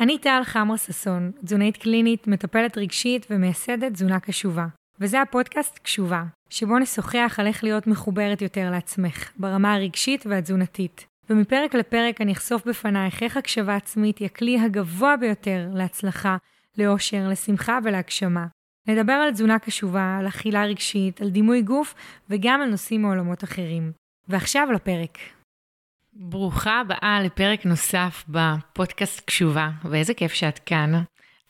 אני טל חמרה ששון, תזונאית קלינית, מטפלת רגשית ומייסדת תזונה קשובה. וזה הפודקאסט קשובה, שבו נשוחח על איך להיות מחוברת יותר לעצמך, ברמה הרגשית והתזונתית. ומפרק לפרק אני אחשוף בפנייך איך הקשבה עצמית היא הכלי הגבוה ביותר להצלחה, לאושר, לשמחה ולהגשמה. נדבר על תזונה קשובה, על אכילה רגשית, על דימוי גוף וגם על נושאים מעולמות אחרים. ועכשיו לפרק. ברוכה הבאה לפרק נוסף בפודקאסט קשובה, ואיזה כיף שאת כאן.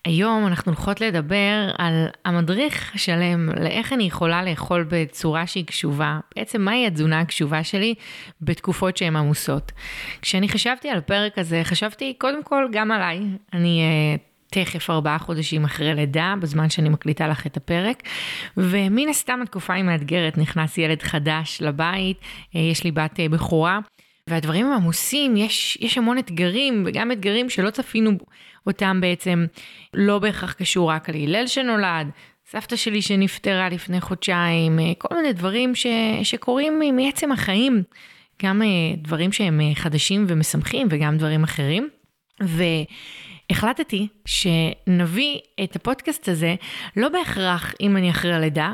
היום אנחנו הולכות לדבר על המדריך השלם לאיך אני יכולה לאכול בצורה שהיא קשובה, בעצם מהי התזונה הקשובה שלי בתקופות שהן עמוסות. כשאני חשבתי על הפרק הזה, חשבתי קודם כל גם עליי. אני uh, תכף ארבעה חודשים אחרי לידה, בזמן שאני מקליטה לך את הפרק, ומן הסתם התקופה היא מאתגרת, נכנס ילד חדש לבית, uh, יש לי בת uh, בכורה. והדברים עמוסים, יש, יש המון אתגרים, וגם אתגרים שלא צפינו אותם בעצם, לא בהכרח קשור רק על הלל שנולד, סבתא שלי שנפטרה לפני חודשיים, אה, כל מיני דברים ש, שקורים מעצם החיים, גם אה, דברים שהם אה, חדשים ומשמחים וגם דברים אחרים. ו... החלטתי שנביא את הפודקאסט הזה לא בהכרח אם אני אחרי הלידה,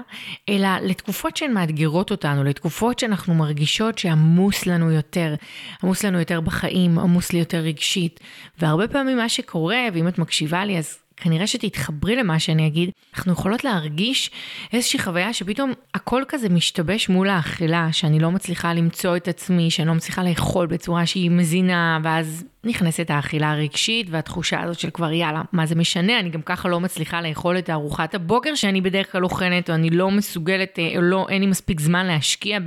אלא לתקופות שהן מאתגרות אותנו, לתקופות שאנחנו מרגישות שעמוס לנו יותר, עמוס לנו יותר בחיים, עמוס לי יותר רגשית. והרבה פעמים מה שקורה, ואם את מקשיבה לי אז כנראה שתתחברי למה שאני אגיד, אנחנו יכולות להרגיש איזושהי חוויה שפתאום הכל כזה משתבש מול האכילה, שאני לא מצליחה למצוא את עצמי, שאני לא מצליחה לאכול בצורה שהיא מזינה, ואז נכנסת האכילה הרגשית והתחושה הזאת של כבר יאללה, מה זה משנה, אני גם ככה לא מצליחה לאכול את ארוחת הבוקר שאני בדרך כלל אוכנת, או אני לא מסוגלת, אה, או לא, אין לי מספיק זמן להשקיע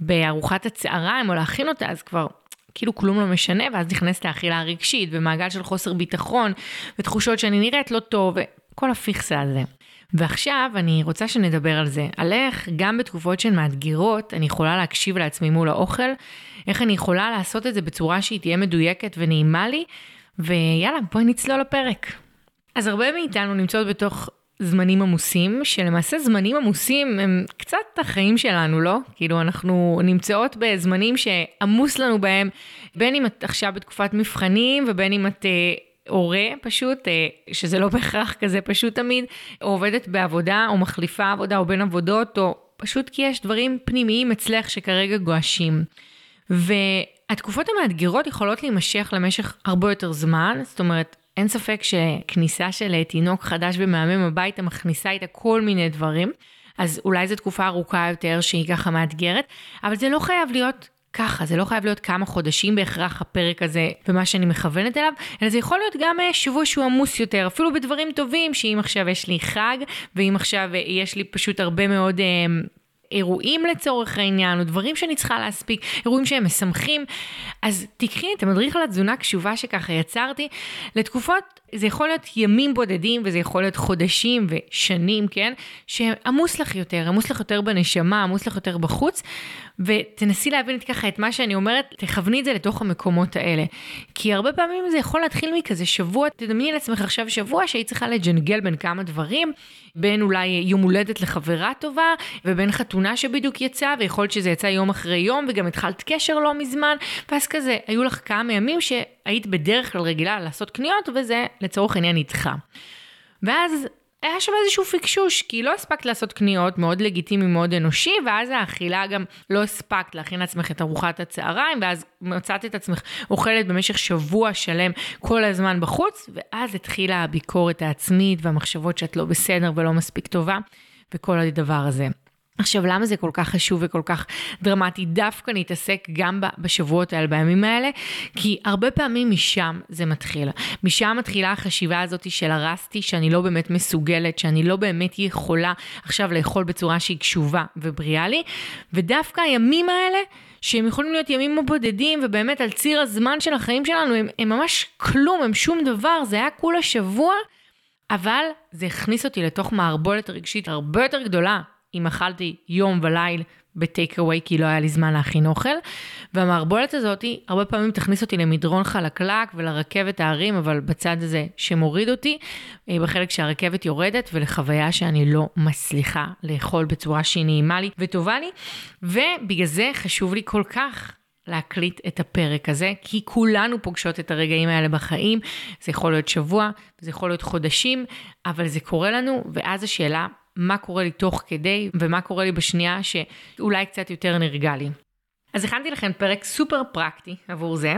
בארוחת הצהריים, או להכין אותה, אז כבר כאילו כלום לא משנה, ואז נכנסת לאכילה הרגשית, ומעגל של חוסר ביטחון, ותחושות שאני נראית לא טוב, וכל הפיכסה הזה. ועכשיו אני רוצה שנדבר על זה, על איך גם בתקופות שהן מאתגרות, אני יכולה להקשיב לעצמי מול האוכל, איך אני יכולה לעשות את זה בצורה שהיא תהיה מדויקת ונעימה לי, ויאללה, בואי נצלול לפרק. אז הרבה מאיתנו נמצאות בתוך זמנים עמוסים, שלמעשה זמנים עמוסים הם קצת החיים שלנו, לא? כאילו אנחנו נמצאות בזמנים שעמוס לנו בהם, בין אם את עכשיו בתקופת מבחנים ובין אם את... אה, הורה פשוט, אה, שזה לא בהכרח כזה פשוט תמיד, או עובדת בעבודה, או מחליפה עבודה, או בין עבודות, או פשוט כי יש דברים פנימיים אצלך שכרגע גועשים. והתקופות המאתגרות יכולות להימשך למשך הרבה יותר זמן, זאת אומרת, אין ספק שכניסה של תינוק חדש ומהמם הביתה מכניסה איתה כל מיני דברים, אז אולי זו תקופה ארוכה יותר שהיא ככה מאתגרת, אבל זה לא חייב להיות ככה, זה לא חייב להיות כמה חודשים בהכרח הפרק הזה ומה שאני מכוונת אליו, אלא זה יכול להיות גם אה, שבוע שהוא עמוס יותר, אפילו בדברים טובים, שאם עכשיו יש לי חג, ואם עכשיו אה, יש לי פשוט הרבה מאוד... אירועים לצורך העניין, או דברים שאני צריכה להספיק, אירועים שהם משמחים, אז תקחי את המדריך לתזונה קשובה שככה יצרתי לתקופות זה יכול להיות ימים בודדים וזה יכול להיות חודשים ושנים, כן? שעמוס לך יותר, עמוס לך יותר בנשמה, עמוס לך יותר בחוץ, ותנסי להבין את ככה את מה שאני אומרת, תכווני את זה לתוך המקומות האלה. כי הרבה פעמים זה יכול להתחיל מכזה שבוע, תדמייני לעצמך עכשיו שבוע שהיית צריכה לג'נגל בין כמה דברים, בין אולי יום הולדת לחברה טובה, ובין חתונה שבדיוק יצאה, ויכול להיות שזה יצא יום אחרי יום, וגם התחלת קשר לא מזמן, ואז כזה, היו לך כמה ימים שהיית בדרך כלל רגילה לעשות קניות, וזה לצורך העניין נדחה. ואז היה שם איזשהו פיקשוש, כי לא הספקת לעשות קניות, מאוד לגיטימי, מאוד אנושי, ואז האכילה גם לא הספקת להכין לעצמך את ארוחת הצהריים, ואז מצאת את עצמך אוכלת במשך שבוע שלם כל הזמן בחוץ, ואז התחילה הביקורת העצמית והמחשבות שאת לא בסדר ולא מספיק טובה, וכל הדבר הזה. עכשיו, למה זה כל כך חשוב וכל כך דרמטי דווקא להתעסק גם בשבועות האלה, בימים האלה? כי הרבה פעמים משם זה מתחיל. משם מתחילה החשיבה הזאת של הרסתי, שאני לא באמת מסוגלת, שאני לא באמת יכולה עכשיו לאכול בצורה שהיא קשובה ובריאה לי, ודווקא הימים האלה, שהם יכולים להיות ימים בודדים, ובאמת על ציר הזמן של החיים שלנו, הם, הם ממש כלום, הם שום דבר, זה היה כולה שבוע, אבל זה הכניס אותי לתוך מערבולת רגשית הרבה יותר גדולה אם אכלתי יום וליל בטייק אווי כי לא היה לי זמן להכין אוכל. והמערבולת הזאת הרבה פעמים תכניס אותי למדרון חלקלק ולרכבת ההרים, אבל בצד הזה שמוריד אותי, אה, בחלק שהרכבת יורדת ולחוויה שאני לא מצליחה לאכול בצורה שהיא נעימה לי וטובה לי. ובגלל זה חשוב לי כל כך להקליט את הפרק הזה, כי כולנו פוגשות את הרגעים האלה בחיים. זה יכול להיות שבוע, זה יכול להיות חודשים, אבל זה קורה לנו, ואז השאלה, מה קורה לי תוך כדי, ומה קורה לי בשנייה שאולי קצת יותר נרגע לי. אז הכנתי לכם פרק סופר פרקטי עבור זה,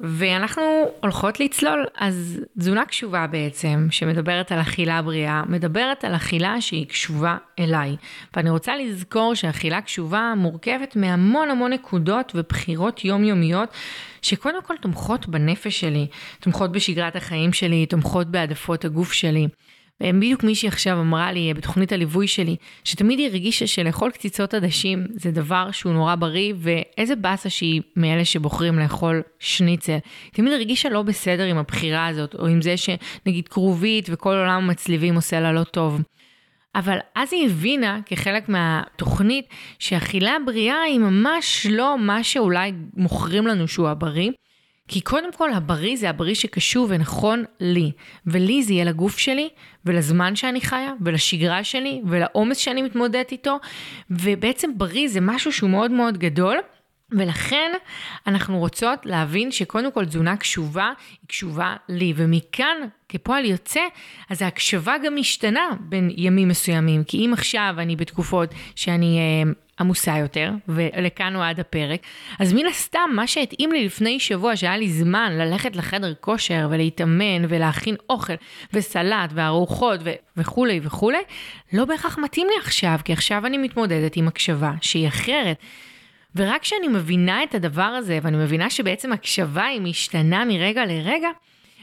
ואנחנו הולכות לצלול, אז תזונה קשובה בעצם, שמדברת על אכילה בריאה, מדברת על אכילה שהיא קשובה אליי. ואני רוצה לזכור שאכילה קשובה מורכבת מהמון המון נקודות ובחירות יומיומיות, שקודם כל תומכות בנפש שלי, תומכות בשגרת החיים שלי, תומכות בהעדפות הגוף שלי. בדיוק מישהי עכשיו אמרה לי בתוכנית הליווי שלי, שתמיד היא הרגישה שלאכול קציצות עדשים זה דבר שהוא נורא בריא, ואיזה באסה שהיא מאלה שבוחרים לאכול שניצל. תמיד הרגישה לא בסדר עם הבחירה הזאת, או עם זה שנגיד כרובית וכל עולם המצליבים עושה לה לא טוב. אבל אז היא הבינה, כחלק מהתוכנית, שאכילה בריאה היא ממש לא מה שאולי מוכרים לנו שהוא הבריא, כי קודם כל הבריא זה הבריא שקשור ונכון לי, ולי זה יהיה לגוף שלי, ולזמן שאני חיה, ולשגרה שלי, ולעומס שאני מתמודדת איתו, ובעצם בריא זה משהו שהוא מאוד מאוד גדול. ולכן אנחנו רוצות להבין שקודם כל תזונה קשובה היא קשובה לי, ומכאן כפועל יוצא, אז ההקשבה גם משתנה בין ימים מסוימים, כי אם עכשיו אני בתקופות שאני אה, עמוסה יותר, ולכאן הוא עד הפרק, אז מן הסתם מה שהתאים לי לפני שבוע, שהיה לי זמן ללכת לחדר כושר ולהתאמן ולהכין אוכל וסלט וארוחות ו- וכולי וכולי, לא בהכרח מתאים לי עכשיו, כי עכשיו אני מתמודדת עם הקשבה שהיא אחרת. ורק כשאני מבינה את הדבר הזה, ואני מבינה שבעצם הקשבה היא משתנה מרגע לרגע,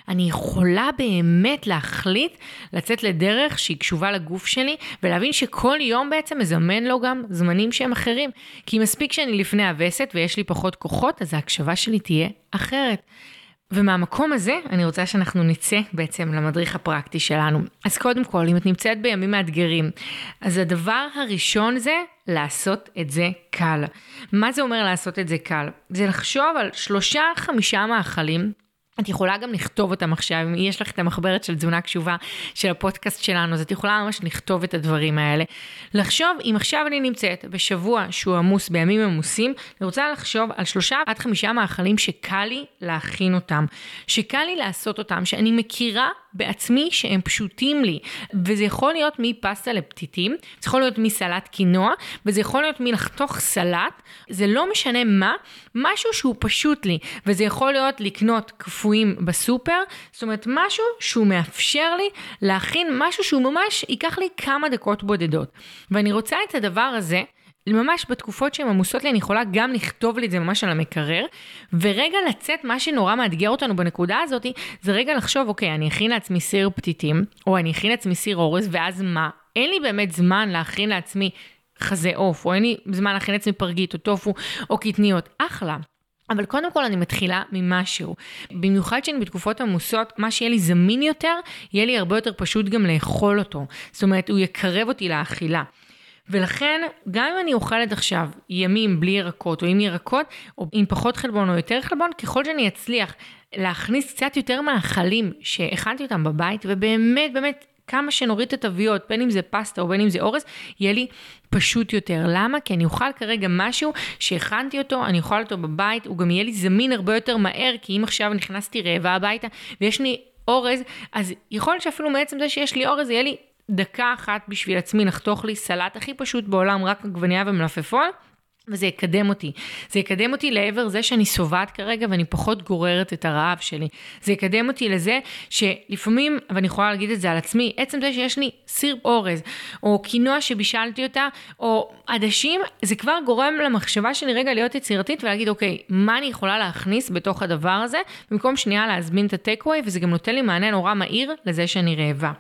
אני יכולה באמת להחליט לצאת לדרך שהיא קשובה לגוף שלי, ולהבין שכל יום בעצם מזמן לו גם זמנים שהם אחרים. כי מספיק שאני לפני הווסת ויש לי פחות כוחות, אז ההקשבה שלי תהיה אחרת. ומהמקום הזה אני רוצה שאנחנו נצא בעצם למדריך הפרקטי שלנו. אז קודם כל, אם את נמצאת בימים מאתגרים, אז הדבר הראשון זה לעשות את זה קל. מה זה אומר לעשות את זה קל? זה לחשוב על שלושה חמישה מאכלים את יכולה גם לכתוב אותם עכשיו, אם יש לך את המחברת של תזונה קשובה של הפודקאסט שלנו, אז את יכולה ממש לכתוב את הדברים האלה. לחשוב, אם עכשיו אני נמצאת בשבוע שהוא עמוס, בימים עמוסים, אני רוצה לחשוב על שלושה עד חמישה מאכלים שקל לי להכין אותם, שקל לי לעשות אותם, שאני מכירה בעצמי שהם פשוטים לי, וזה יכול להיות מפסטה לפתיתים, זה יכול להיות מסלט קינוע, וזה יכול להיות מלחתוך סלט, זה לא משנה מה, משהו שהוא פשוט לי, וזה יכול להיות לקנות קפואים בסופר, זאת אומרת משהו שהוא מאפשר לי להכין משהו שהוא ממש ייקח לי כמה דקות בודדות. ואני רוצה את הדבר הזה ממש בתקופות שהן עמוסות לי, אני יכולה גם לכתוב לי את זה ממש על המקרר, ורגע לצאת, מה שנורא מאתגר אותנו בנקודה הזאת, זה רגע לחשוב, אוקיי, אני אכין לעצמי סיר פתיתים, או אני אכין לעצמי סיר אורז, ואז מה? אין לי באמת זמן להכין לעצמי חזה עוף, או אין לי זמן להכין לעצמי פרגית, או טופו, או קטניות, אחלה. אבל קודם כל אני מתחילה ממשהו. במיוחד שאני בתקופות עמוסות, מה שיהיה לי זמין יותר, יהיה לי הרבה יותר פשוט גם לאכול אותו. זאת אומרת, הוא יקרב אותי לאכילה. ולכן, גם אם אני אוכלת עכשיו ימים בלי ירקות, או עם ירקות, או עם פחות חלבון או יותר חלבון, ככל שאני אצליח להכניס קצת יותר מאכלים שהכנתי אותם בבית, ובאמת, באמת, כמה שנוריד את התוויות, בין אם זה פסטה או בין אם זה אורז, יהיה לי פשוט יותר. למה? כי אני אוכל כרגע משהו שהכנתי אותו, אני אוכל אותו בבית, הוא גם יהיה לי זמין הרבה יותר מהר, כי אם עכשיו נכנסתי רעבה הביתה ויש לי אורז, אז יכול להיות שאפילו מעצם זה שיש לי אורז, יהיה לי דקה אחת בשביל עצמי לחתוך לי סלט הכי פשוט בעולם, רק עגבנייה ומלפפון. וזה יקדם אותי. זה יקדם אותי לעבר זה שאני שובעת כרגע ואני פחות גוררת את הרעב שלי. זה יקדם אותי לזה שלפעמים, ואני יכולה להגיד את זה על עצמי, עצם זה שיש לי סיר אורז, או קינוע שבישלתי אותה, או עדשים, זה כבר גורם למחשבה שלי רגע להיות יצירתית ולהגיד, אוקיי, מה אני יכולה להכניס בתוך הדבר הזה, במקום שנייה להזמין את הטקווי, וזה גם נותן לי מענה נורא מהיר לזה שאני רעבה.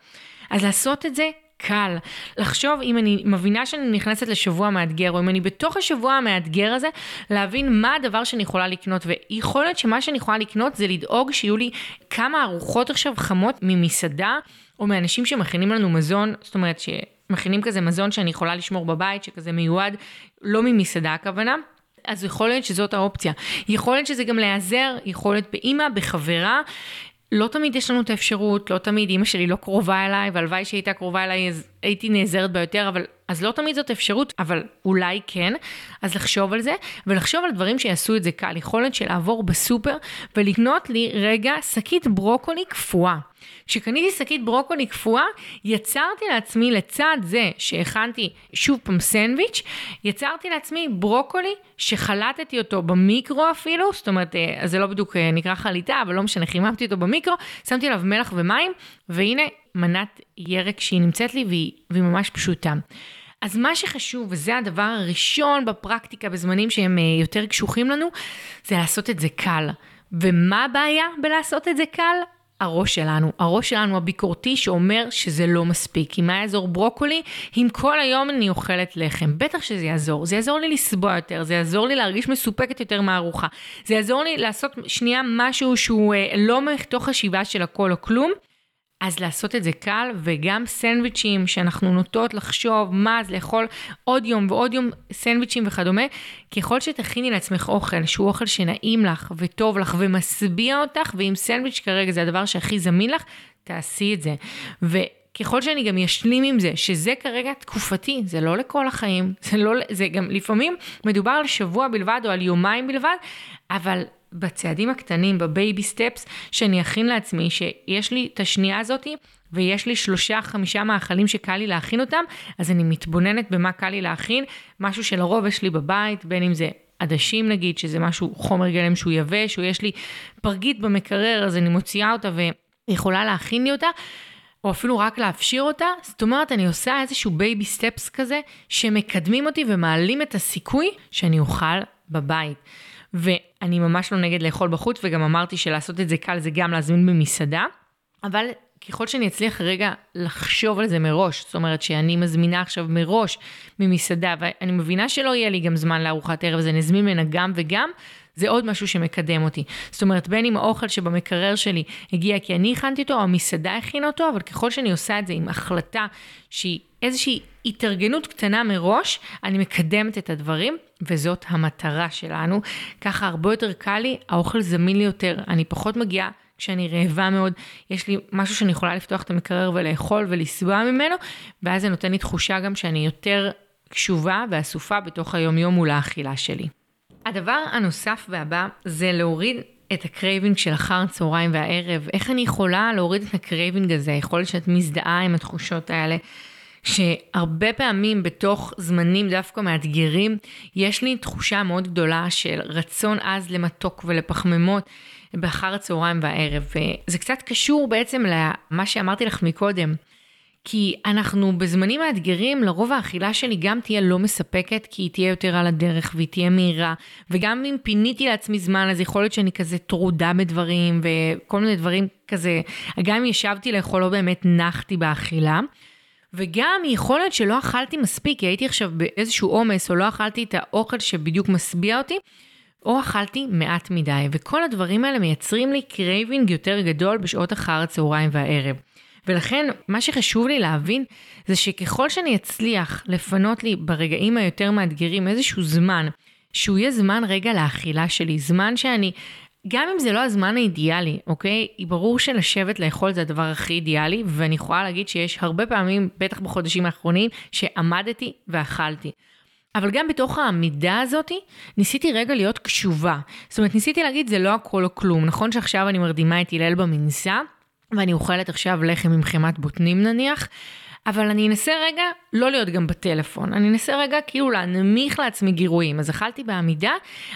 אז לעשות את זה קל. לחשוב אם אני מבינה שאני נכנסת לשבוע מאתגר, או אם אני בתוך השבוע המאתגר הזה, להבין מה הדבר שאני יכולה לקנות. ויכול להיות שמה שאני יכולה לקנות זה לדאוג שיהיו לי כמה ארוחות עכשיו חמות ממסעדה, או מאנשים שמכינים לנו מזון, זאת אומרת שמכינים כזה מזון שאני יכולה לשמור בבית, שכזה מיועד, לא ממסעדה הכוונה. אז יכול להיות שזאת האופציה. יכול להיות שזה גם להיעזר, יכול להיות באימא, בחברה, לא תמיד יש לנו את האפשרות, לא תמיד אימא שלי לא קרובה אליי, והלוואי שהיא הייתה קרובה אליי אז הייתי נעזרת בה יותר, אבל אז לא תמיד זאת אפשרות, אבל אולי כן. אז לחשוב על זה, ולחשוב על דברים שיעשו את זה קל. יכולת של לעבור בסופר ולקנות לי רגע שקית ברוקולי קפואה. כשקניתי שקית ברוקולי קפואה, יצרתי לעצמי לצד זה שהכנתי שוב פעם סנדוויץ', יצרתי לעצמי ברוקולי שחלטתי אותו במיקרו אפילו, זאת אומרת, אה, זה לא בדיוק אה, נקרא חליטה, אבל לא משנה, חיממתי אותו במיקרו, שמתי עליו מלח ומים, והנה מנת ירק שהיא נמצאת לי והיא, והיא ממש פשוטה. אז מה שחשוב, וזה הדבר הראשון בפרקטיקה בזמנים שהם אה, יותר קשוחים לנו, זה לעשות את זה קל. ומה הבעיה בלעשות את זה קל? הראש שלנו, הראש שלנו הביקורתי שאומר שזה לא מספיק. אם היה יעזור ברוקולי, אם כל היום אני אוכלת לחם, בטח שזה יעזור. זה יעזור לי לסבוע יותר, זה יעזור לי להרגיש מסופקת יותר מהארוחה. זה יעזור לי לעשות שנייה משהו שהוא אה, לא מתוך חשיבה של הכל או כלום. אז לעשות את זה קל, וגם סנדוויצ'ים שאנחנו נוטות לחשוב מה זה לאכול עוד יום ועוד יום סנדוויצ'ים וכדומה, ככל שתכיני לעצמך אוכל שהוא אוכל שנעים לך וטוב לך ומשביע אותך, ואם סנדוויץ' כרגע זה הדבר שהכי זמין לך, תעשי את זה. ו... ככל שאני גם אשלים עם זה, שזה כרגע תקופתי, זה לא לכל החיים, זה לא, זה גם לפעמים מדובר על שבוע בלבד או על יומיים בלבד, אבל בצעדים הקטנים, בבייבי סטפס, שאני אכין לעצמי, שיש לי את השנייה הזאתי, ויש לי שלושה, חמישה מאכלים שקל לי להכין אותם, אז אני מתבוננת במה קל לי להכין, משהו שלרוב יש לי בבית, בין אם זה עדשים נגיד, שזה משהו, חומר גלם שהוא יבש, או יש לי פרגית במקרר, אז אני מוציאה אותה ויכולה להכין לי אותה. או אפילו רק להפשיר אותה, זאת אומרת, אני עושה איזשהו baby steps כזה, שמקדמים אותי ומעלים את הסיכוי שאני אוכל בבית. ואני ממש לא נגד לאכול בחוץ, וגם אמרתי שלעשות את זה קל זה גם להזמין במסעדה, אבל ככל שאני אצליח רגע לחשוב על זה מראש, זאת אומרת שאני מזמינה עכשיו מראש ממסעדה, ואני מבינה שלא יהיה לי גם זמן לארוחת ערב, אז אני אזמין ממנה גם וגם, זה עוד משהו שמקדם אותי. זאת אומרת, בין אם האוכל שבמקרר שלי הגיע כי אני הכנתי אותו, או המסעדה הכינה אותו, אבל ככל שאני עושה את זה עם החלטה שהיא איזושהי התארגנות קטנה מראש, אני מקדמת את הדברים, וזאת המטרה שלנו. ככה הרבה יותר קל לי, האוכל זמין לי יותר, אני פחות מגיעה כשאני רעבה מאוד, יש לי משהו שאני יכולה לפתוח את המקרר ולאכול ולשבוע ממנו, ואז זה נותן לי תחושה גם שאני יותר קשובה ואסופה בתוך היומיום מול האכילה שלי. הדבר הנוסף והבא זה להוריד את ה craving של אחר הצהריים והערב. איך אני יכולה להוריד את ה craving הזה? יכול להיות שאת מזדהה עם התחושות האלה. שהרבה פעמים בתוך זמנים דווקא מאתגרים, יש לי תחושה מאוד גדולה של רצון עז למתוק ולפחמימות באחר הצהריים והערב. וזה קצת קשור בעצם למה שאמרתי לך מקודם. כי אנחנו בזמנים מאתגרים, לרוב האכילה שלי גם תהיה לא מספקת, כי היא תהיה יותר על הדרך והיא תהיה מהירה. וגם אם פיניתי לעצמי זמן, אז יכול להיות שאני כזה טרודה בדברים וכל מיני דברים כזה, גם אם ישבתי לאכול לא באמת נחתי באכילה. וגם יכול להיות שלא אכלתי מספיק, כי הייתי עכשיו באיזשהו עומס, או לא אכלתי את האוכל שבדיוק משביע אותי, או אכלתי מעט מדי, וכל הדברים האלה מייצרים לי craving יותר גדול בשעות אחר הצהריים והערב. ולכן, מה שחשוב לי להבין, זה שככל שאני אצליח לפנות לי ברגעים היותר מאתגרים איזשהו זמן, שהוא יהיה זמן רגע לאכילה שלי, זמן שאני גם אם זה לא הזמן האידיאלי, אוקיי? ברור שלשבת לאכול זה הדבר הכי אידיאלי, ואני יכולה להגיד שיש הרבה פעמים, בטח בחודשים האחרונים, שעמדתי ואכלתי. אבל גם בתוך העמידה הזאת, ניסיתי רגע להיות קשובה. זאת אומרת, ניסיתי להגיד, זה לא הכל או כלום. נכון שעכשיו אני מרדימה את הלל במנסה, ואני אוכלת עכשיו לחם עם חמת בוטנים נניח, אבל אני אנסה רגע לא להיות גם בטלפון, אני אנסה רגע כאילו להנמיך לעצמי גירויים. אז אכלתי בעמידה,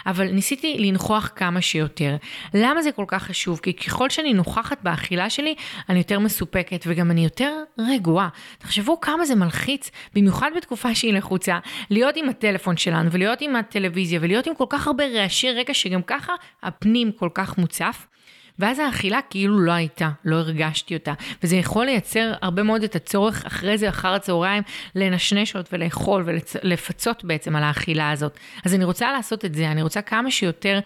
אבל ניסיתי לנכוח כמה שיותר. למה זה כל כך חשוב? כי ככל שאני נוכחת באכילה שלי, אני יותר מסופקת וגם אני יותר רגועה. תחשבו כמה זה מלחיץ, במיוחד בתקופה שהיא לחוצה, להיות עם הטלפון שלנו ולהיות עם הטלוויזיה ולהיות עם כל כך הרבה רעשי רקע שגם ככה הפנים כל כך מוצף. ואז האכילה כאילו לא הייתה, לא הרגשתי אותה. וזה יכול לייצר הרבה מאוד את הצורך אחרי זה, אחר הצהריים, לנשנש עוד ולאכול ולפצות בעצם על האכילה הזאת. אז אני רוצה לעשות את זה, אני רוצה כמה שיותר...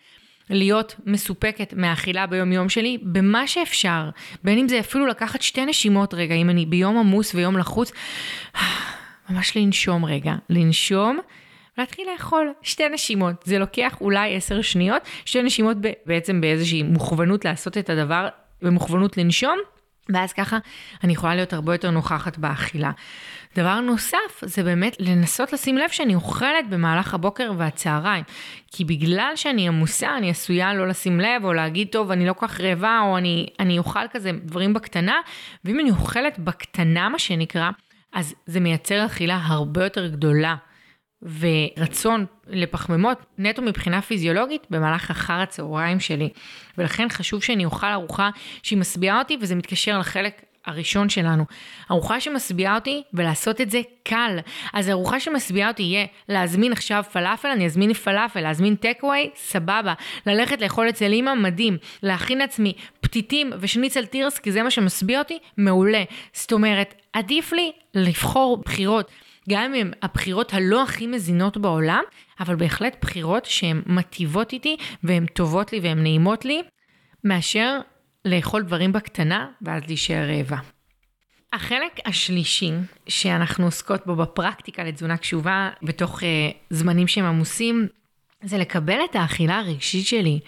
להיות מסופקת מהאכילה ביום יום שלי, במה שאפשר, בין אם זה אפילו לקחת שתי נשימות רגע, אם אני ביום עמוס ויום לחוץ, ממש לנשום רגע, לנשום ולהתחיל לאכול שתי נשימות. זה לוקח אולי עשר שניות, שתי נשימות בעצם באיזושהי מוכוונות לעשות את הדבר, במוכוונות לנשום, ואז ככה אני יכולה להיות הרבה יותר נוכחת באכילה. דבר נוסף זה באמת לנסות לשים לב שאני אוכלת במהלך הבוקר והצהריים. כי בגלל שאני עמוסה, אני עשויה לא לשים לב או להגיד, טוב, אני לא כל כך רעבה, או אני, אני אוכל כזה דברים בקטנה, ואם אני אוכלת בקטנה, מה שנקרא, אז זה מייצר אכילה הרבה יותר גדולה. ורצון לפחמימות נטו מבחינה פיזיולוגית במהלך אחר הצהריים שלי. ולכן חשוב שאני אוכל ארוחה שהיא משביעה אותי וזה מתקשר לחלק הראשון שלנו. ארוחה שמשביעה אותי ולעשות את זה קל. אז ארוחה שמשביעה אותי יהיה להזמין עכשיו פלאפל, אני אזמין פלאפל, להזמין טקווי, סבבה. ללכת לאכול אצל אימא, מדהים. להכין לעצמי פתיתים ושניצל תירס, כי זה מה שמשביע אותי, מעולה. זאת אומרת, עדיף לי לבחור בחירות. גם אם הן הבחירות הלא הכי מזינות בעולם, אבל בהחלט בחירות שהן מטיבות איתי והן טובות לי והן נעימות לי, מאשר לאכול דברים בקטנה ואז להישאר רעבה. החלק השלישי שאנחנו עוסקות בו בפרקטיקה לתזונה קשובה בתוך uh, זמנים שהם עמוסים, זה לקבל את האכילה הרגשית שלי.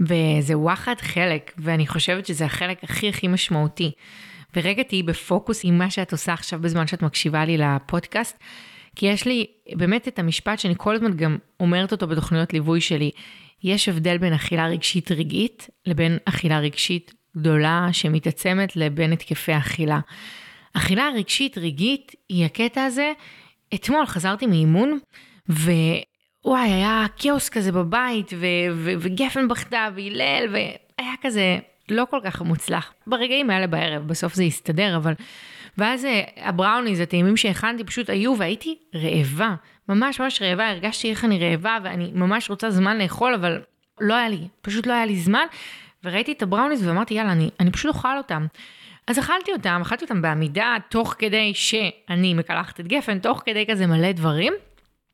וזה וואחד חלק, ואני חושבת שזה החלק הכי הכי משמעותי. ורגע תהיי בפוקוס עם מה שאת עושה עכשיו בזמן שאת מקשיבה לי לפודקאסט, כי יש לי באמת את המשפט שאני כל הזמן גם אומרת אותו בתוכניות ליווי שלי. יש הבדל בין אכילה רגשית רגעית לבין אכילה רגשית גדולה שמתעצמת לבין התקפי אכילה. אכילה רגשית רגעית היא הקטע הזה. אתמול חזרתי מאימון, ווואי, היה כאוס כזה בבית, ו- ו- וגפן בכתה, והלל, והיה כזה לא כל כך מוצלח. ברגעים האלה בערב, בסוף זה יסתדר, אבל... ואז אה, הבראוניז, הטעימים שהכנתי פשוט היו, והייתי רעבה. ממש ממש רעבה, הרגשתי איך אני רעבה, ואני ממש רוצה זמן לאכול, אבל לא היה לי, פשוט לא היה לי זמן. וראיתי את הבראוניז ואמרתי, יאללה, אני, אני פשוט אוכל אותם. אז אכלתי אותם, אכלתי אותם בעמידה, תוך כדי שאני מקלחת את גפן, תוך כדי כזה מלא דברים.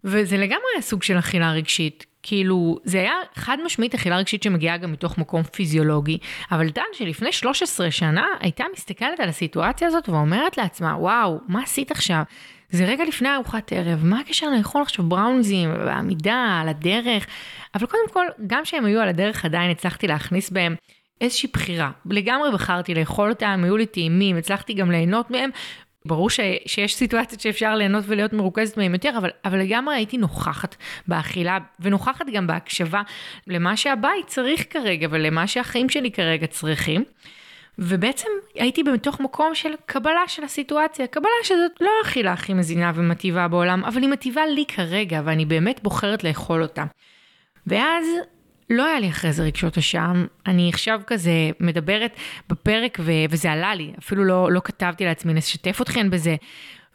וזה לגמרי סוג של אכילה רגשית. כאילו, זה היה חד משמעית אכילה רגשית שמגיעה גם מתוך מקום פיזיולוגי, אבל דן שלפני 13 שנה הייתה מסתכלת על הסיטואציה הזאת ואומרת לעצמה, וואו, מה עשית עכשיו? זה רגע לפני ארוחת ערב, מה הקשר לאכול עכשיו בראונזים, בעמידה, על הדרך? אבל קודם כל, גם כשהם היו על הדרך עדיין הצלחתי להכניס בהם איזושהי בחירה. לגמרי בחרתי לאכול אותם, היו לי טעימים, הצלחתי גם ליהנות מהם, ברור ש, שיש סיטואציות שאפשר ליהנות ולהיות מרוכזת מהם יותר, אבל, אבל לגמרי הייתי נוכחת באכילה, ונוכחת גם בהקשבה למה שהבית צריך כרגע, ולמה שהחיים שלי כרגע צריכים. ובעצם הייתי בתוך מקום של קבלה של הסיטואציה, קבלה שזאת לא האכילה הכי מזינה ומטיבה בעולם, אבל היא מטיבה לי כרגע, ואני באמת בוחרת לאכול אותה. ואז לא היה לי אחרי זה רגשות אשם, אני עכשיו כזה מדברת בפרק ו- וזה עלה לי, אפילו לא, לא כתבתי לעצמי, נשתף אתכן בזה.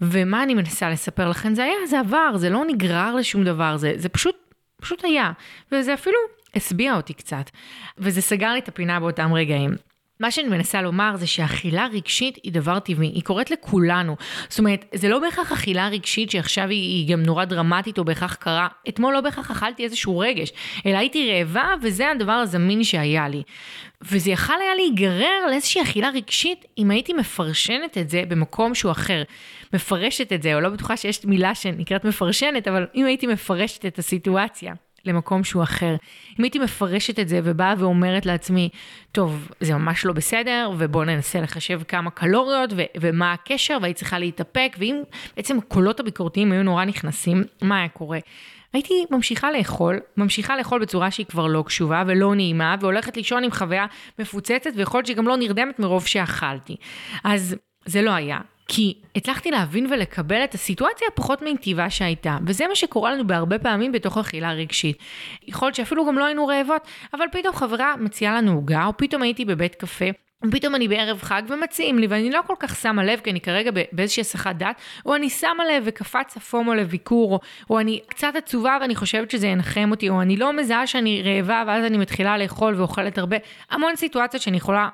ומה אני מנסה לספר לכן? זה היה, זה עבר, זה לא נגרר לשום דבר, זה, זה פשוט, פשוט היה. וזה אפילו השביע אותי קצת. וזה סגר לי את הפינה באותם רגעים. מה שאני מנסה לומר זה שאכילה רגשית היא דבר טבעי, היא קורית לכולנו. זאת אומרת, זה לא בהכרח אכילה רגשית שעכשיו היא, היא גם נורא דרמטית או בהכרח קרה. אתמול לא בהכרח אכלתי איזשהו רגש, אלא הייתי רעבה וזה הדבר הזמין שהיה לי. וזה יכל היה להיגרר לאיזושהי אכילה רגשית אם הייתי מפרשנת את זה במקום שהוא אחר. מפרשת את זה, או לא בטוחה שיש מילה שנקראת מפרשנת, אבל אם הייתי מפרשת את הסיטואציה. למקום שהוא אחר. אם הייתי מפרשת את זה ובאה ואומרת לעצמי, טוב, זה ממש לא בסדר, ובואו ננסה לחשב כמה קלוריות ו- ומה הקשר, והייתי צריכה להתאפק, ואם בעצם הקולות הביקורתיים היו נורא נכנסים, מה היה קורה? הייתי ממשיכה לאכול, ממשיכה לאכול בצורה שהיא כבר לא קשובה ולא נעימה, והולכת לישון עם חוויה מפוצצת, ויכול להיות שהיא גם לא נרדמת מרוב שאכלתי. אז זה לא היה. כי הצלחתי להבין ולקבל את הסיטואציה הפחות מיטיבה שהייתה, וזה מה שקורה לנו בהרבה פעמים בתוך אכילה רגשית. יכול להיות שאפילו גם לא היינו רעבות, אבל פתאום חברה מציעה לנו עוגה, או פתאום הייתי בבית קפה, פתאום אני בערב חג ומציעים לי, ואני לא כל כך שמה לב, כי אני כרגע באיזושהי הסחת דעת, או אני שמה לב וקפץ הפומו לביקור, או, או אני קצת עצובה ואני חושבת שזה ינחם אותי, או אני לא מזהה שאני רעבה ואז אני מתחילה לאכול ואוכלת הרבה. המון סיטואציות שאני יכולה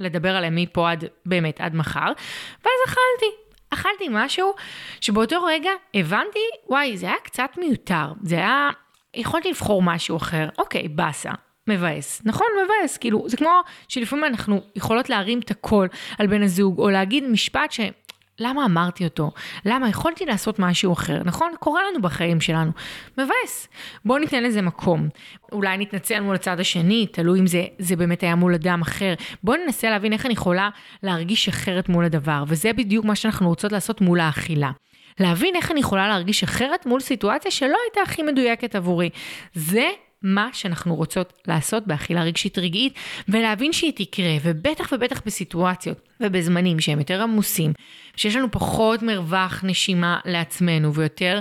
לדבר עליהם מפה עד, באמת, עד מחר. ואז אכלתי. אכלתי משהו שבאותו רגע הבנתי, וואי, זה היה קצת מיותר. זה היה, יכולתי לבחור משהו אחר. אוקיי, באסה. מבאס. נכון, מבאס. כאילו, זה כמו שלפעמים אנחנו יכולות להרים את הקול על בן הזוג, או להגיד משפט ש... למה אמרתי אותו? למה יכולתי לעשות משהו אחר? נכון? קורה לנו בחיים שלנו. מבאס. בואו ניתן לזה מקום. אולי נתנצל מול הצד השני, תלוי אם זה, זה באמת היה מול אדם אחר. בואו ננסה להבין איך אני יכולה להרגיש אחרת מול הדבר, וזה בדיוק מה שאנחנו רוצות לעשות מול האכילה. להבין איך אני יכולה להרגיש אחרת מול סיטואציה שלא הייתה הכי מדויקת עבורי. זה מה שאנחנו רוצות לעשות באכילה רגשית רגעית, ולהבין שהיא תקרה, ובטח ובטח בסיטואציות ובזמנים שהם יותר עמוסים, שיש לנו פחות מרווח נשימה לעצמנו ויותר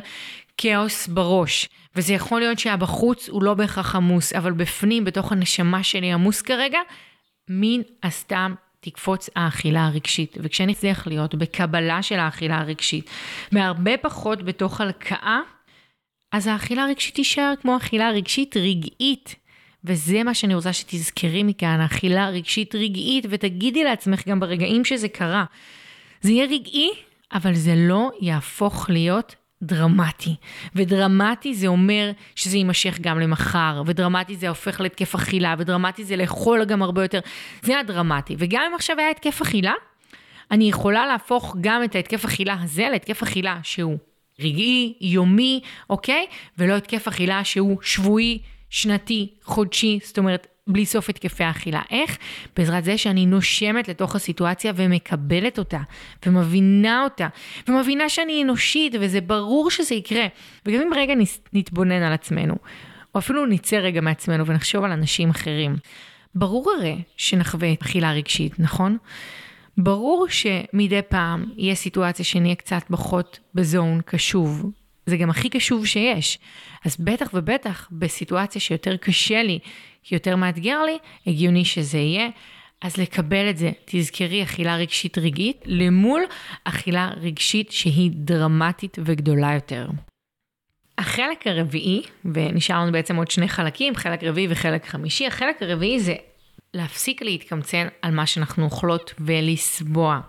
כאוס בראש. וזה יכול להיות שהבחוץ הוא לא בהכרח עמוס, אבל בפנים, בתוך הנשמה שלי עמוס כרגע, מן הסתם תקפוץ האכילה הרגשית. וכשאני אצליח להיות בקבלה של האכילה הרגשית, והרבה פחות בתוך הלקאה, אז האכילה הרגשית תישאר כמו אכילה רגשית רגעית. וזה מה שאני רוצה שתזכרי מכאן, אכילה רגשית רגעית, ותגידי לעצמך גם ברגעים שזה קרה. זה יהיה רגעי, אבל זה לא יהפוך להיות דרמטי. ודרמטי זה אומר שזה יימשך גם למחר, ודרמטי זה הופך להתקף אכילה, ודרמטי זה לאכול גם הרבה יותר. זה הדרמטי. וגם אם עכשיו היה התקף אכילה, אני יכולה להפוך גם את ההתקף אכילה הזה להתקף אכילה שהוא רגעי, יומי, אוקיי? ולא התקף אכילה שהוא שבועי, שנתי, חודשי, זאת אומרת, בלי סוף התקפי האכילה. איך? בעזרת זה שאני נושמת לתוך הסיטואציה ומקבלת אותה, ומבינה אותה, ומבינה שאני אנושית, וזה ברור שזה יקרה. וגם אם רגע נתבונן על עצמנו, או אפילו נצא רגע מעצמנו ונחשוב על אנשים אחרים, ברור הרי שנחווה אכילה רגשית, נכון? ברור שמדי פעם יהיה סיטואציה שנהיה קצת פחות בזון קשוב. זה גם הכי קשוב שיש. אז בטח ובטח בסיטואציה שיותר קשה לי, יותר מאתגר לי, הגיוני שזה יהיה. אז לקבל את זה, תזכרי אכילה רגשית רגעית למול אכילה רגשית שהיא דרמטית וגדולה יותר. החלק הרביעי, ונשאר לנו בעצם עוד שני חלקים, חלק רביעי וחלק חמישי, החלק הרביעי זה להפסיק להתקמצן על מה שאנחנו אוכלות ולסבוע.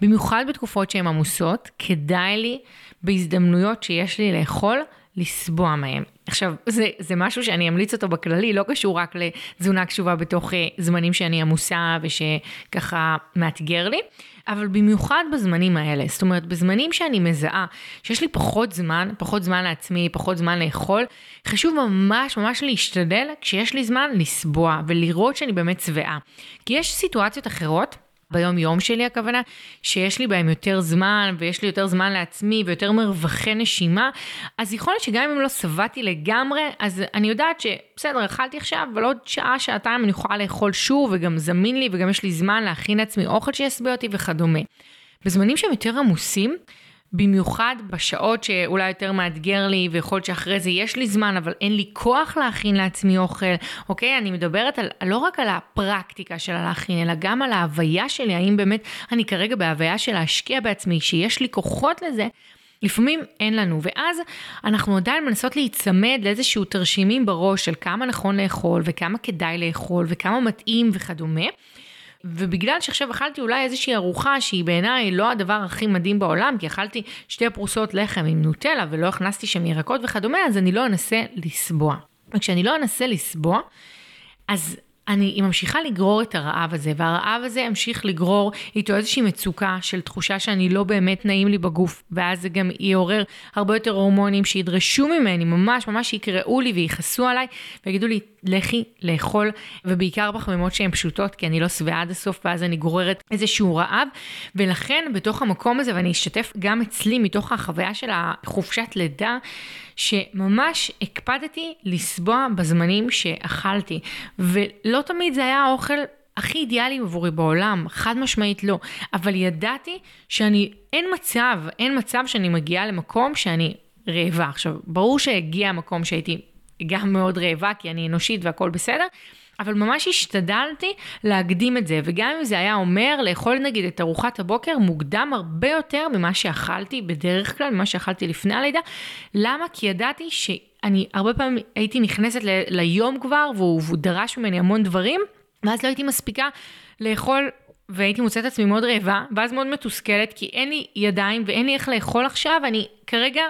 במיוחד בתקופות שהן עמוסות, כדאי לי בהזדמנויות שיש לי לאכול, לסבוע מהם. עכשיו, זה, זה משהו שאני אמליץ אותו בכללי, לא קשור רק לתזונה קשובה בתוך אה, זמנים שאני עמוסה ושככה מאתגר לי, אבל במיוחד בזמנים האלה. זאת אומרת, בזמנים שאני מזהה שיש לי פחות זמן, פחות זמן לעצמי, פחות זמן לאכול, חשוב ממש ממש להשתדל כשיש לי זמן לסבוע ולראות שאני באמת שבעה. כי יש סיטואציות אחרות, ביום יום שלי הכוונה, שיש לי בהם יותר זמן ויש לי יותר זמן לעצמי ויותר מרווחי נשימה, אז יכול להיות שגם אם לא שבעתי לגמרי, אז אני יודעת שבסדר, אכלתי עכשיו, אבל עוד שעה, שעתיים אני יכולה לאכול שוב וגם זמין לי וגם יש לי זמן להכין לעצמי אוכל שישביע אותי וכדומה. בזמנים שהם יותר עמוסים, במיוחד בשעות שאולי יותר מאתגר לי, ויכול להיות שאחרי זה יש לי זמן, אבל אין לי כוח להכין לעצמי אוכל, אוקיי? אני מדברת על, לא רק על הפרקטיקה של הלהכין, אלא גם על ההוויה שלי, האם באמת אני כרגע בהוויה של להשקיע בעצמי, שיש לי כוחות לזה. לפעמים אין לנו, ואז אנחנו עדיין מנסות להיצמד לאיזשהו תרשימים בראש של כמה נכון לאכול, וכמה כדאי לאכול, וכמה מתאים וכדומה. ובגלל שעכשיו אכלתי אולי איזושהי ארוחה שהיא בעיניי לא הדבר הכי מדהים בעולם, כי אכלתי שתי פרוסות לחם עם נוטלה ולא הכנסתי שם ירקות וכדומה, אז אני לא אנסה לסבוע. וכשאני לא אנסה לסבוע, אז אני ממשיכה לגרור את הרעב הזה, והרעב הזה ימשיך לגרור איתו איזושהי מצוקה של תחושה שאני לא באמת נעים לי בגוף, ואז זה גם יעורר הרבה יותר הורמונים שידרשו ממני, ממש ממש יקראו לי ויכעסו עליי, ויגידו לי, לכי לאכול, ובעיקר בחמימות שהן פשוטות, כי אני לא שבעה עד הסוף, ואז אני גוררת איזשהו רעב, ולכן בתוך המקום הזה, ואני אשתף גם אצלי מתוך החוויה של החופשת לידה, שממש הקפדתי לסבוע בזמנים שאכלתי, ולא תמיד זה היה האוכל הכי אידיאלי עבורי בעולם, חד משמעית לא, אבל ידעתי שאני, אין מצב, אין מצב שאני מגיעה למקום שאני רעבה. עכשיו, ברור שהגיע המקום שהייתי גם מאוד רעבה, כי אני אנושית והכל בסדר, אבל ממש השתדלתי להקדים את זה, וגם אם זה היה אומר לאכול נגיד את ארוחת הבוקר מוקדם הרבה יותר ממה שאכלתי בדרך כלל, ממה שאכלתי לפני הלידה. למה? כי ידעתי שאני הרבה פעמים הייתי נכנסת ל- ליום כבר, והוא, והוא דרש ממני המון דברים, ואז לא הייתי מספיקה לאכול והייתי מוצאת עצמי מאוד רעבה, ואז מאוד מתוסכלת, כי אין לי ידיים ואין לי איך לאכול עכשיו, אני כרגע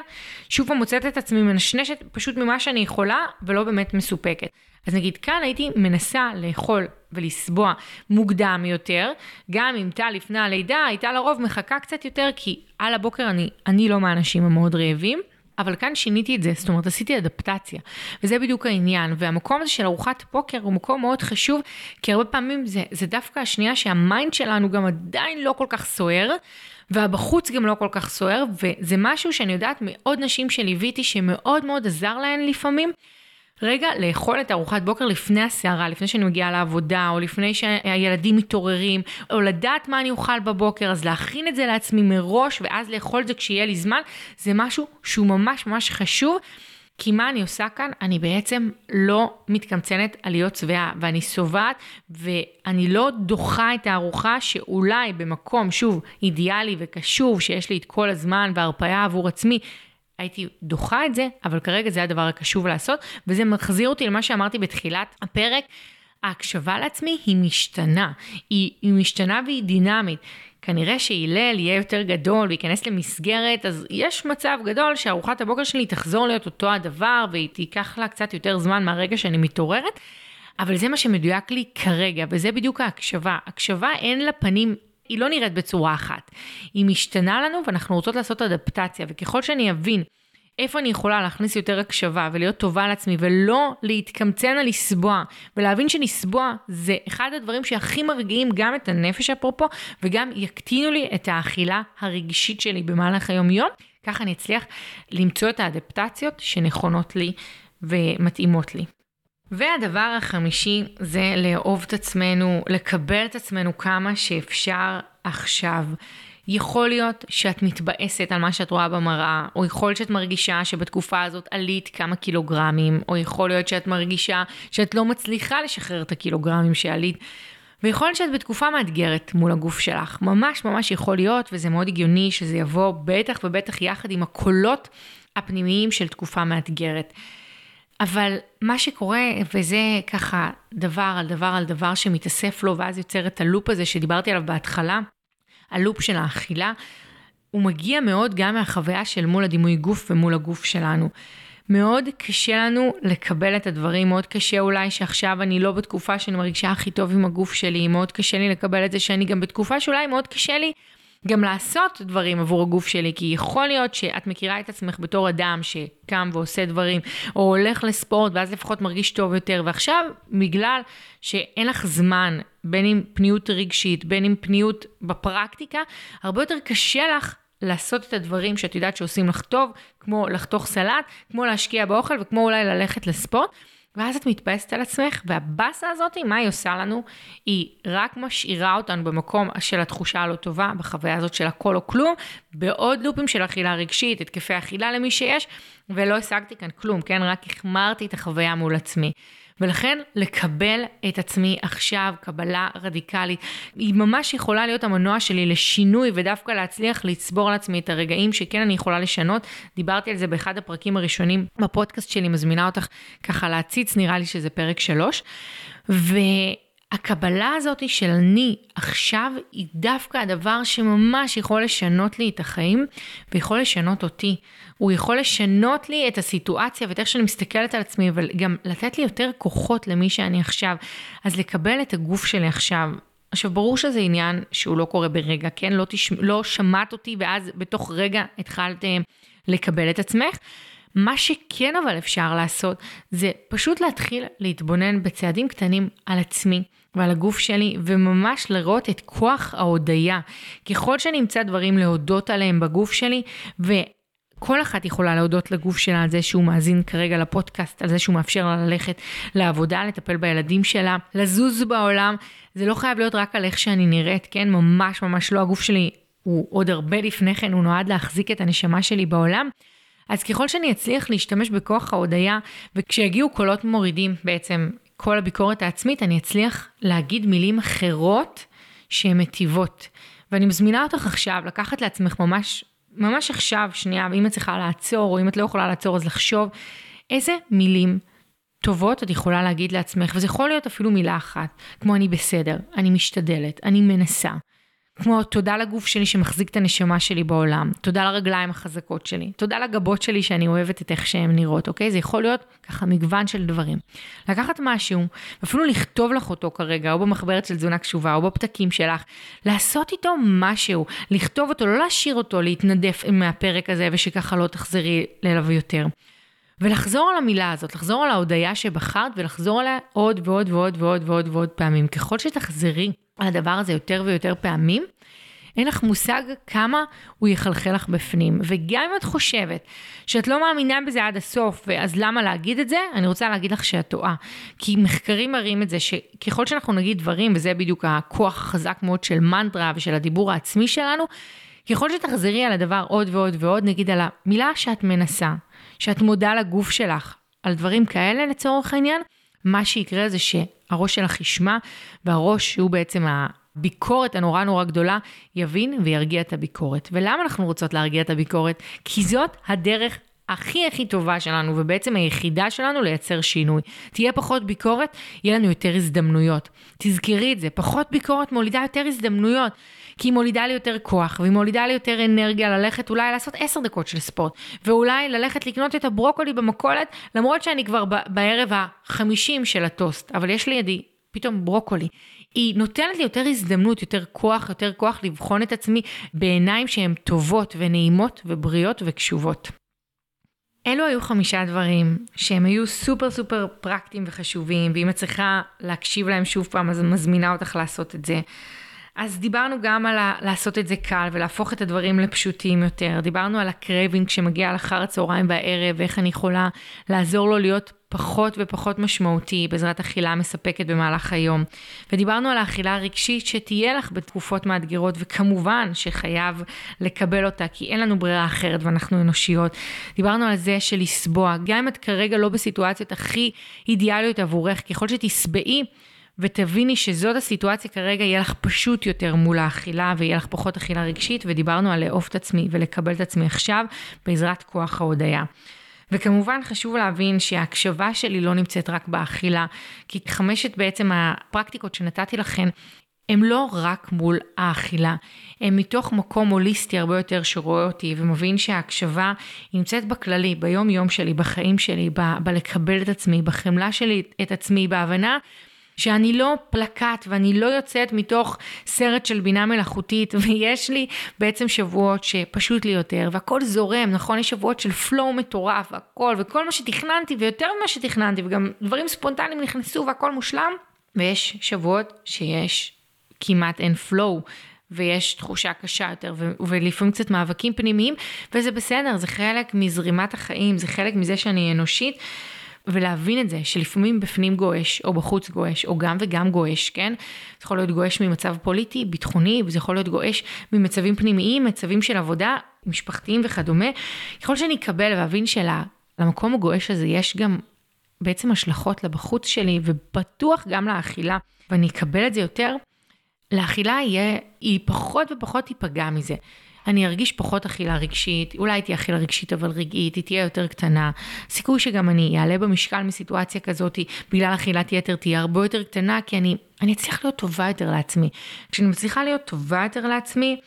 שוב פעם מוצאת את עצמי מנשנשת פשוט ממה שאני יכולה, ולא באמת מסופקת. אז נגיד כאן הייתי מנסה לאכול ולסבוע מוקדם יותר, גם אם טל לפני הלידה הייתה לרוב מחכה קצת יותר, כי על הבוקר אני, אני לא מהאנשים המאוד רעבים. אבל כאן שיניתי את זה, זאת אומרת עשיתי אדפטציה, וזה בדיוק העניין, והמקום הזה של ארוחת בוקר הוא מקום מאוד חשוב, כי הרבה פעמים זה, זה דווקא השנייה שהמיינד שלנו גם עדיין לא כל כך סוער, והבחוץ גם לא כל כך סוער, וזה משהו שאני יודעת מעוד נשים שליוויתי שמאוד מאוד עזר להן לפעמים. רגע, לאכול את ארוחת בוקר לפני הסערה, לפני שאני מגיעה לעבודה, או לפני שהילדים מתעוררים, או לדעת מה אני אוכל בבוקר, אז להכין את זה לעצמי מראש, ואז לאכול את זה כשיהיה לי זמן, זה משהו שהוא ממש ממש חשוב. כי מה אני עושה כאן? אני בעצם לא מתקמצנת על להיות שבעה, ואני שובעת, ואני לא דוחה את הארוחה שאולי במקום, שוב, אידיאלי וקשוב, שיש לי את כל הזמן והרפאיה עבור עצמי, הייתי דוחה את זה, אבל כרגע זה הדבר הקשוב לעשות, וזה מחזיר אותי למה שאמרתי בתחילת הפרק. ההקשבה לעצמי היא משתנה, היא, היא משתנה והיא דינמית. כנראה שהלל יהיה יותר גדול וייכנס למסגרת, אז יש מצב גדול שארוחת הבוקר שלי תחזור להיות אותו הדבר והיא תיקח לה קצת יותר זמן מהרגע שאני מתעוררת, אבל זה מה שמדויק לי כרגע, וזה בדיוק ההקשבה. הקשבה אין לה פנים היא לא נראית בצורה אחת. היא משתנה לנו ואנחנו רוצות לעשות אדפטציה, וככל שאני אבין איפה אני יכולה להכניס יותר הקשבה ולהיות טובה לעצמי ולא להתקמצן על לסבוע ולהבין שלסבוע זה אחד הדברים שהכי מרגיעים גם את הנפש אפרופו וגם יקטינו לי את האכילה הרגשית שלי במהלך היום יום, ככה אני אצליח למצוא את האדפטציות שנכונות לי ומתאימות לי. והדבר החמישי זה לאהוב את עצמנו, לקבל את עצמנו כמה שאפשר עכשיו. יכול להיות שאת מתבאסת על מה שאת רואה במראה, או יכול להיות שאת מרגישה שבתקופה הזאת עלית כמה קילוגרמים, או יכול להיות שאת מרגישה שאת לא מצליחה לשחרר את הקילוגרמים שעלית. ויכול להיות שאת בתקופה מאתגרת מול הגוף שלך, ממש ממש יכול להיות, וזה מאוד הגיוני שזה יבוא בטח ובטח יחד עם הקולות הפנימיים של תקופה מאתגרת. אבל מה שקורה, וזה ככה דבר על דבר על דבר שמתאסף לו, ואז יוצר את הלופ הזה שדיברתי עליו בהתחלה, הלופ של האכילה, הוא מגיע מאוד גם מהחוויה של מול הדימוי גוף ומול הגוף שלנו. מאוד קשה לנו לקבל את הדברים, מאוד קשה אולי שעכשיו אני לא בתקופה שאני מרגישה הכי טוב עם הגוף שלי, מאוד קשה לי לקבל את זה שאני גם בתקופה שאולי מאוד קשה לי גם לעשות דברים עבור הגוף שלי, כי יכול להיות שאת מכירה את עצמך בתור אדם שקם ועושה דברים, או הולך לספורט ואז לפחות מרגיש טוב יותר, ועכשיו בגלל שאין לך זמן, בין אם פניות רגשית, בין אם פניות בפרקטיקה, הרבה יותר קשה לך לעשות את הדברים שאת יודעת שעושים לך טוב, כמו לחתוך סלט, כמו להשקיע באוכל וכמו אולי ללכת לספורט. ואז את מתבאסת על עצמך, והבאסה הזאת, מה היא עושה לנו? היא רק משאירה אותנו במקום של התחושה הלא טובה, בחוויה הזאת של הכל או כלום, בעוד לופים של אכילה רגשית, התקפי אכילה למי שיש, ולא השגתי כאן כלום, כן? רק החמרתי את החוויה מול עצמי. ולכן לקבל את עצמי עכשיו, קבלה רדיקלית, היא ממש יכולה להיות המנוע שלי לשינוי ודווקא להצליח לצבור לעצמי את הרגעים שכן אני יכולה לשנות. דיברתי על זה באחד הפרקים הראשונים בפודקאסט שלי, מזמינה אותך ככה להציץ, נראה לי שזה פרק שלוש. ו... הקבלה הזאת של אני עכשיו היא דווקא הדבר שממש יכול לשנות לי את החיים ויכול לשנות אותי. הוא יכול לשנות לי את הסיטואציה ואת איך שאני מסתכלת על עצמי, אבל גם לתת לי יותר כוחות למי שאני עכשיו. אז לקבל את הגוף שלי עכשיו. עכשיו, ברור שזה עניין שהוא לא קורה ברגע, כן? לא, תשמע, לא שמעת אותי ואז בתוך רגע התחלת אה, לקבל את עצמך. מה שכן אבל אפשר לעשות, זה פשוט להתחיל להתבונן בצעדים קטנים על עצמי. ועל הגוף שלי, וממש לראות את כוח ההודיה. ככל שאני אמצא דברים להודות עליהם בגוף שלי, ו... כל אחת יכולה להודות לגוף שלה על זה שהוא מאזין כרגע לפודקאסט, על זה שהוא מאפשר לה ללכת לעבודה, לטפל בילדים שלה, לזוז בעולם. זה לא חייב להיות רק על איך שאני נראית, כן? ממש ממש לא. הגוף שלי הוא עוד הרבה לפני כן, הוא נועד להחזיק את הנשמה שלי בעולם. אז ככל שאני אצליח להשתמש בכוח ההודיה, וכשיגיעו קולות מורידים בעצם כל הביקורת העצמית, אני אצליח להגיד מילים אחרות שהן מטיבות. ואני מזמינה אותך עכשיו לקחת לעצמך ממש, ממש עכשיו, שנייה, ואם את צריכה לעצור, או אם את לא יכולה לעצור, אז לחשוב איזה מילים טובות את יכולה להגיד לעצמך, וזה יכול להיות אפילו מילה אחת, כמו אני בסדר, אני משתדלת, אני מנסה. כמו תודה לגוף שלי שמחזיק את הנשמה שלי בעולם, תודה לרגליים החזקות שלי, תודה לגבות שלי שאני אוהבת את איך שהן נראות, אוקיי? זה יכול להיות ככה מגוון של דברים. לקחת משהו, ואפילו לכתוב לך אותו כרגע, או במחברת של תזונה קשובה, או בפתקים שלך, לעשות איתו משהו, לכתוב אותו, לא להשאיר אותו, להתנדף מהפרק הזה, ושככה לא תחזרי אליו יותר. ולחזור על המילה הזאת, לחזור על ההודיה שבחרת ולחזור עליה עוד ועוד ועוד ועוד ועוד ועוד פעמים. ככל שתחזרי הדבר הזה יותר ויותר פעמים, אין לך מושג כמה הוא יחלחל לך בפנים. וגם אם את חושבת שאת לא מאמינה בזה עד הסוף, אז למה להגיד את זה? אני רוצה להגיד לך שאת טועה. כי מחקרים מראים את זה שככל שאנחנו נגיד דברים, וזה בדיוק הכוח החזק מאוד של מנטרה ושל הדיבור העצמי שלנו, ככל שתחזרי על הדבר עוד ועוד ועוד, נגיד על המילה שאת מנסה, שאת מודה לגוף שלך על דברים כאלה לצורך העניין, מה שיקרה זה שהראש שלך ישמע, והראש שהוא בעצם הביקורת הנורא נורא גדולה, יבין וירגיע את הביקורת. ולמה אנחנו רוצות להרגיע את הביקורת? כי זאת הדרך הכי הכי טובה שלנו, ובעצם היחידה שלנו לייצר שינוי. תהיה פחות ביקורת, יהיה לנו יותר הזדמנויות. תזכרי את זה, פחות ביקורת מולידה יותר הזדמנויות. כי היא מולידה לי יותר כוח, והיא מולידה לי יותר אנרגיה ללכת אולי לעשות עשר דקות של ספורט, ואולי ללכת לקנות את הברוקולי במכולת, למרות שאני כבר בערב החמישים של הטוסט, אבל יש לידי פתאום ברוקולי. היא נותנת לי יותר הזדמנות, יותר כוח, יותר כוח לבחון את עצמי בעיניים שהן טובות ונעימות ובריאות וקשובות. אלו היו חמישה דברים שהם היו super super פרקטיים וחשובים, ואם את צריכה להקשיב להם שוב פעם, אז אני מזמינה אותך לעשות את זה. אז דיברנו גם על ה- לעשות את זה קל ולהפוך את הדברים לפשוטים יותר. דיברנו על ה craving שמגיע לאחר הצהריים והערב, ואיך אני יכולה לעזור לו להיות פחות ופחות משמעותי בעזרת אכילה מספקת במהלך היום. ודיברנו על האכילה הרגשית שתהיה לך בתקופות מאתגרות, וכמובן שחייב לקבל אותה, כי אין לנו ברירה אחרת ואנחנו אנושיות. דיברנו על זה של לסבוע, גם אם את כרגע לא בסיטואציות הכי אידיאליות עבורך, ככל שתשבעי, ותביני שזאת הסיטואציה כרגע, יהיה לך פשוט יותר מול האכילה ויהיה לך פחות אכילה רגשית, ודיברנו על לאהוב את עצמי ולקבל את עצמי עכשיו בעזרת כוח ההודיה. וכמובן חשוב להבין שההקשבה שלי לא נמצאת רק באכילה, כי חמשת בעצם הפרקטיקות שנתתי לכן, הם לא רק מול האכילה, הם מתוך מקום הוליסטי הרבה יותר שרואה אותי ומבין שההקשבה נמצאת בכללי, ביום יום שלי, בחיים שלי, ב- בלקבל את עצמי, בחמלה שלי את עצמי, בהבנה שאני לא פלקט ואני לא יוצאת מתוך סרט של בינה מלאכותית ויש לי בעצם שבועות שפשוט לי יותר והכל זורם, נכון? יש שבועות של פלואו מטורף והכל וכל מה שתכננתי ויותר ממה שתכננתי וגם דברים ספונטניים נכנסו והכל מושלם ויש שבועות שיש כמעט אין פלואו. ויש תחושה קשה יותר, ו- ולפעמים קצת מאבקים פנימיים, וזה בסדר, זה חלק מזרימת החיים, זה חלק מזה שאני אנושית, ולהבין את זה, שלפעמים בפנים גועש, או בחוץ גועש, או גם וגם גועש, כן? זה יכול להיות גועש ממצב פוליטי, ביטחוני, וזה יכול להיות גועש ממצבים פנימיים, מצבים של עבודה, משפחתיים וכדומה. ככל שאני אקבל ואבין שלמקום הגועש הזה יש גם בעצם השלכות לבחוץ שלי, ובטוח גם לאכילה, ואני אקבל את זה יותר, לאכילה יהיה, היא פחות ופחות תיפגע מזה. אני ארגיש פחות אכילה רגשית, אולי תהיה אכילה רגשית אבל רגעית, היא תהיה יותר קטנה. סיכוי שגם אני אעלה במשקל מסיטואציה כזאת, בגלל אכילת יתר תהיה הרבה יותר קטנה, כי אני, אני אצליח להיות טובה יותר לעצמי. כשאני מצליחה להיות טובה יותר לעצמי,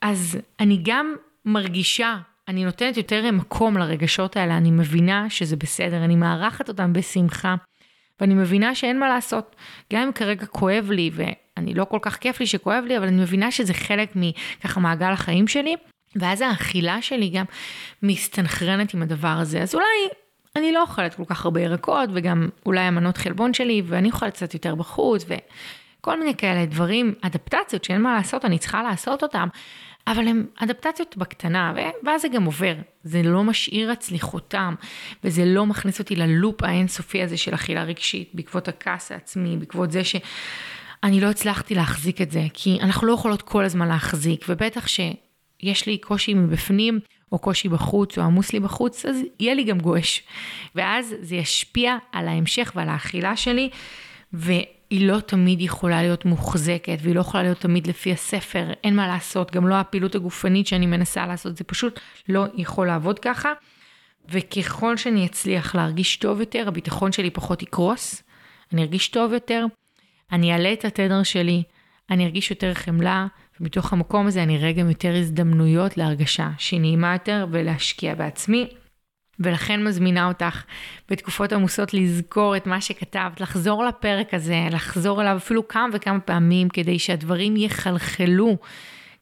אז אני גם מרגישה, אני נותנת יותר מקום לרגשות האלה, אני מבינה שזה בסדר, אני מארחת אותם בשמחה. ואני מבינה שאין מה לעשות. גם אם כרגע כואב לי, ואני לא כל כך כיף לי שכואב לי, אבל אני מבינה שזה חלק מככה מעגל החיים שלי, ואז האכילה שלי גם מסתנכרנת עם הדבר הזה. אז אולי אני לא אוכלת כל כך הרבה ירקות, וגם אולי המנות חלבון שלי, ואני אוכלת קצת יותר בחוץ, וכל מיני כאלה דברים, אדפטציות שאין מה לעשות, אני צריכה לעשות אותם. אבל הן אדפטציות בקטנה, ואז זה גם עובר. זה לא משאיר אצלי חותם, וזה לא מכניס אותי ללופ האינסופי הזה של אכילה רגשית, בעקבות הכעס העצמי, בעקבות זה שאני לא הצלחתי להחזיק את זה, כי אנחנו לא יכולות כל הזמן להחזיק, ובטח שיש לי קושי מבפנים, או קושי בחוץ, או עמוס לי בחוץ, אז יהיה לי גם גועש. ואז זה ישפיע על ההמשך ועל האכילה שלי, ו... היא לא תמיד יכולה להיות מוחזקת, והיא לא יכולה להיות תמיד לפי הספר, אין מה לעשות, גם לא הפעילות הגופנית שאני מנסה לעשות, זה פשוט לא יכול לעבוד ככה. וככל שאני אצליח להרגיש טוב יותר, הביטחון שלי פחות יקרוס, אני ארגיש טוב יותר, אני אעלה את התדר שלי, אני ארגיש יותר חמלה, מתוך המקום הזה אני אראה גם יותר הזדמנויות להרגשה שהיא נעימה יותר ולהשקיע בעצמי. ולכן מזמינה אותך בתקופות עמוסות לזכור את מה שכתבת, לחזור לפרק הזה, לחזור אליו אפילו כמה וכמה פעמים כדי שהדברים יחלחלו,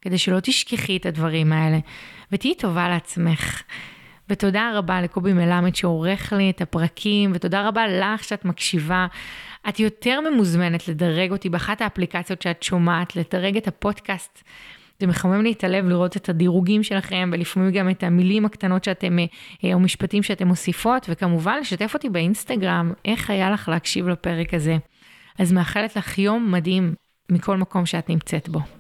כדי שלא תשכחי את הדברים האלה, ותהיי טובה לעצמך. ותודה רבה לקובי מלמד שעורך לי את הפרקים, ותודה רבה לך שאת מקשיבה. את יותר ממוזמנת לדרג אותי באחת האפליקציות שאת שומעת, לדרג את הפודקאסט. זה מחמם לי את הלב לראות את הדירוגים שלכם, ולפעמים גם את המילים הקטנות שאתם, אה, או משפטים שאתם מוסיפות, וכמובן לשתף אותי באינסטגרם, איך היה לך להקשיב לפרק הזה. אז מאחלת לך יום מדהים מכל מקום שאת נמצאת בו.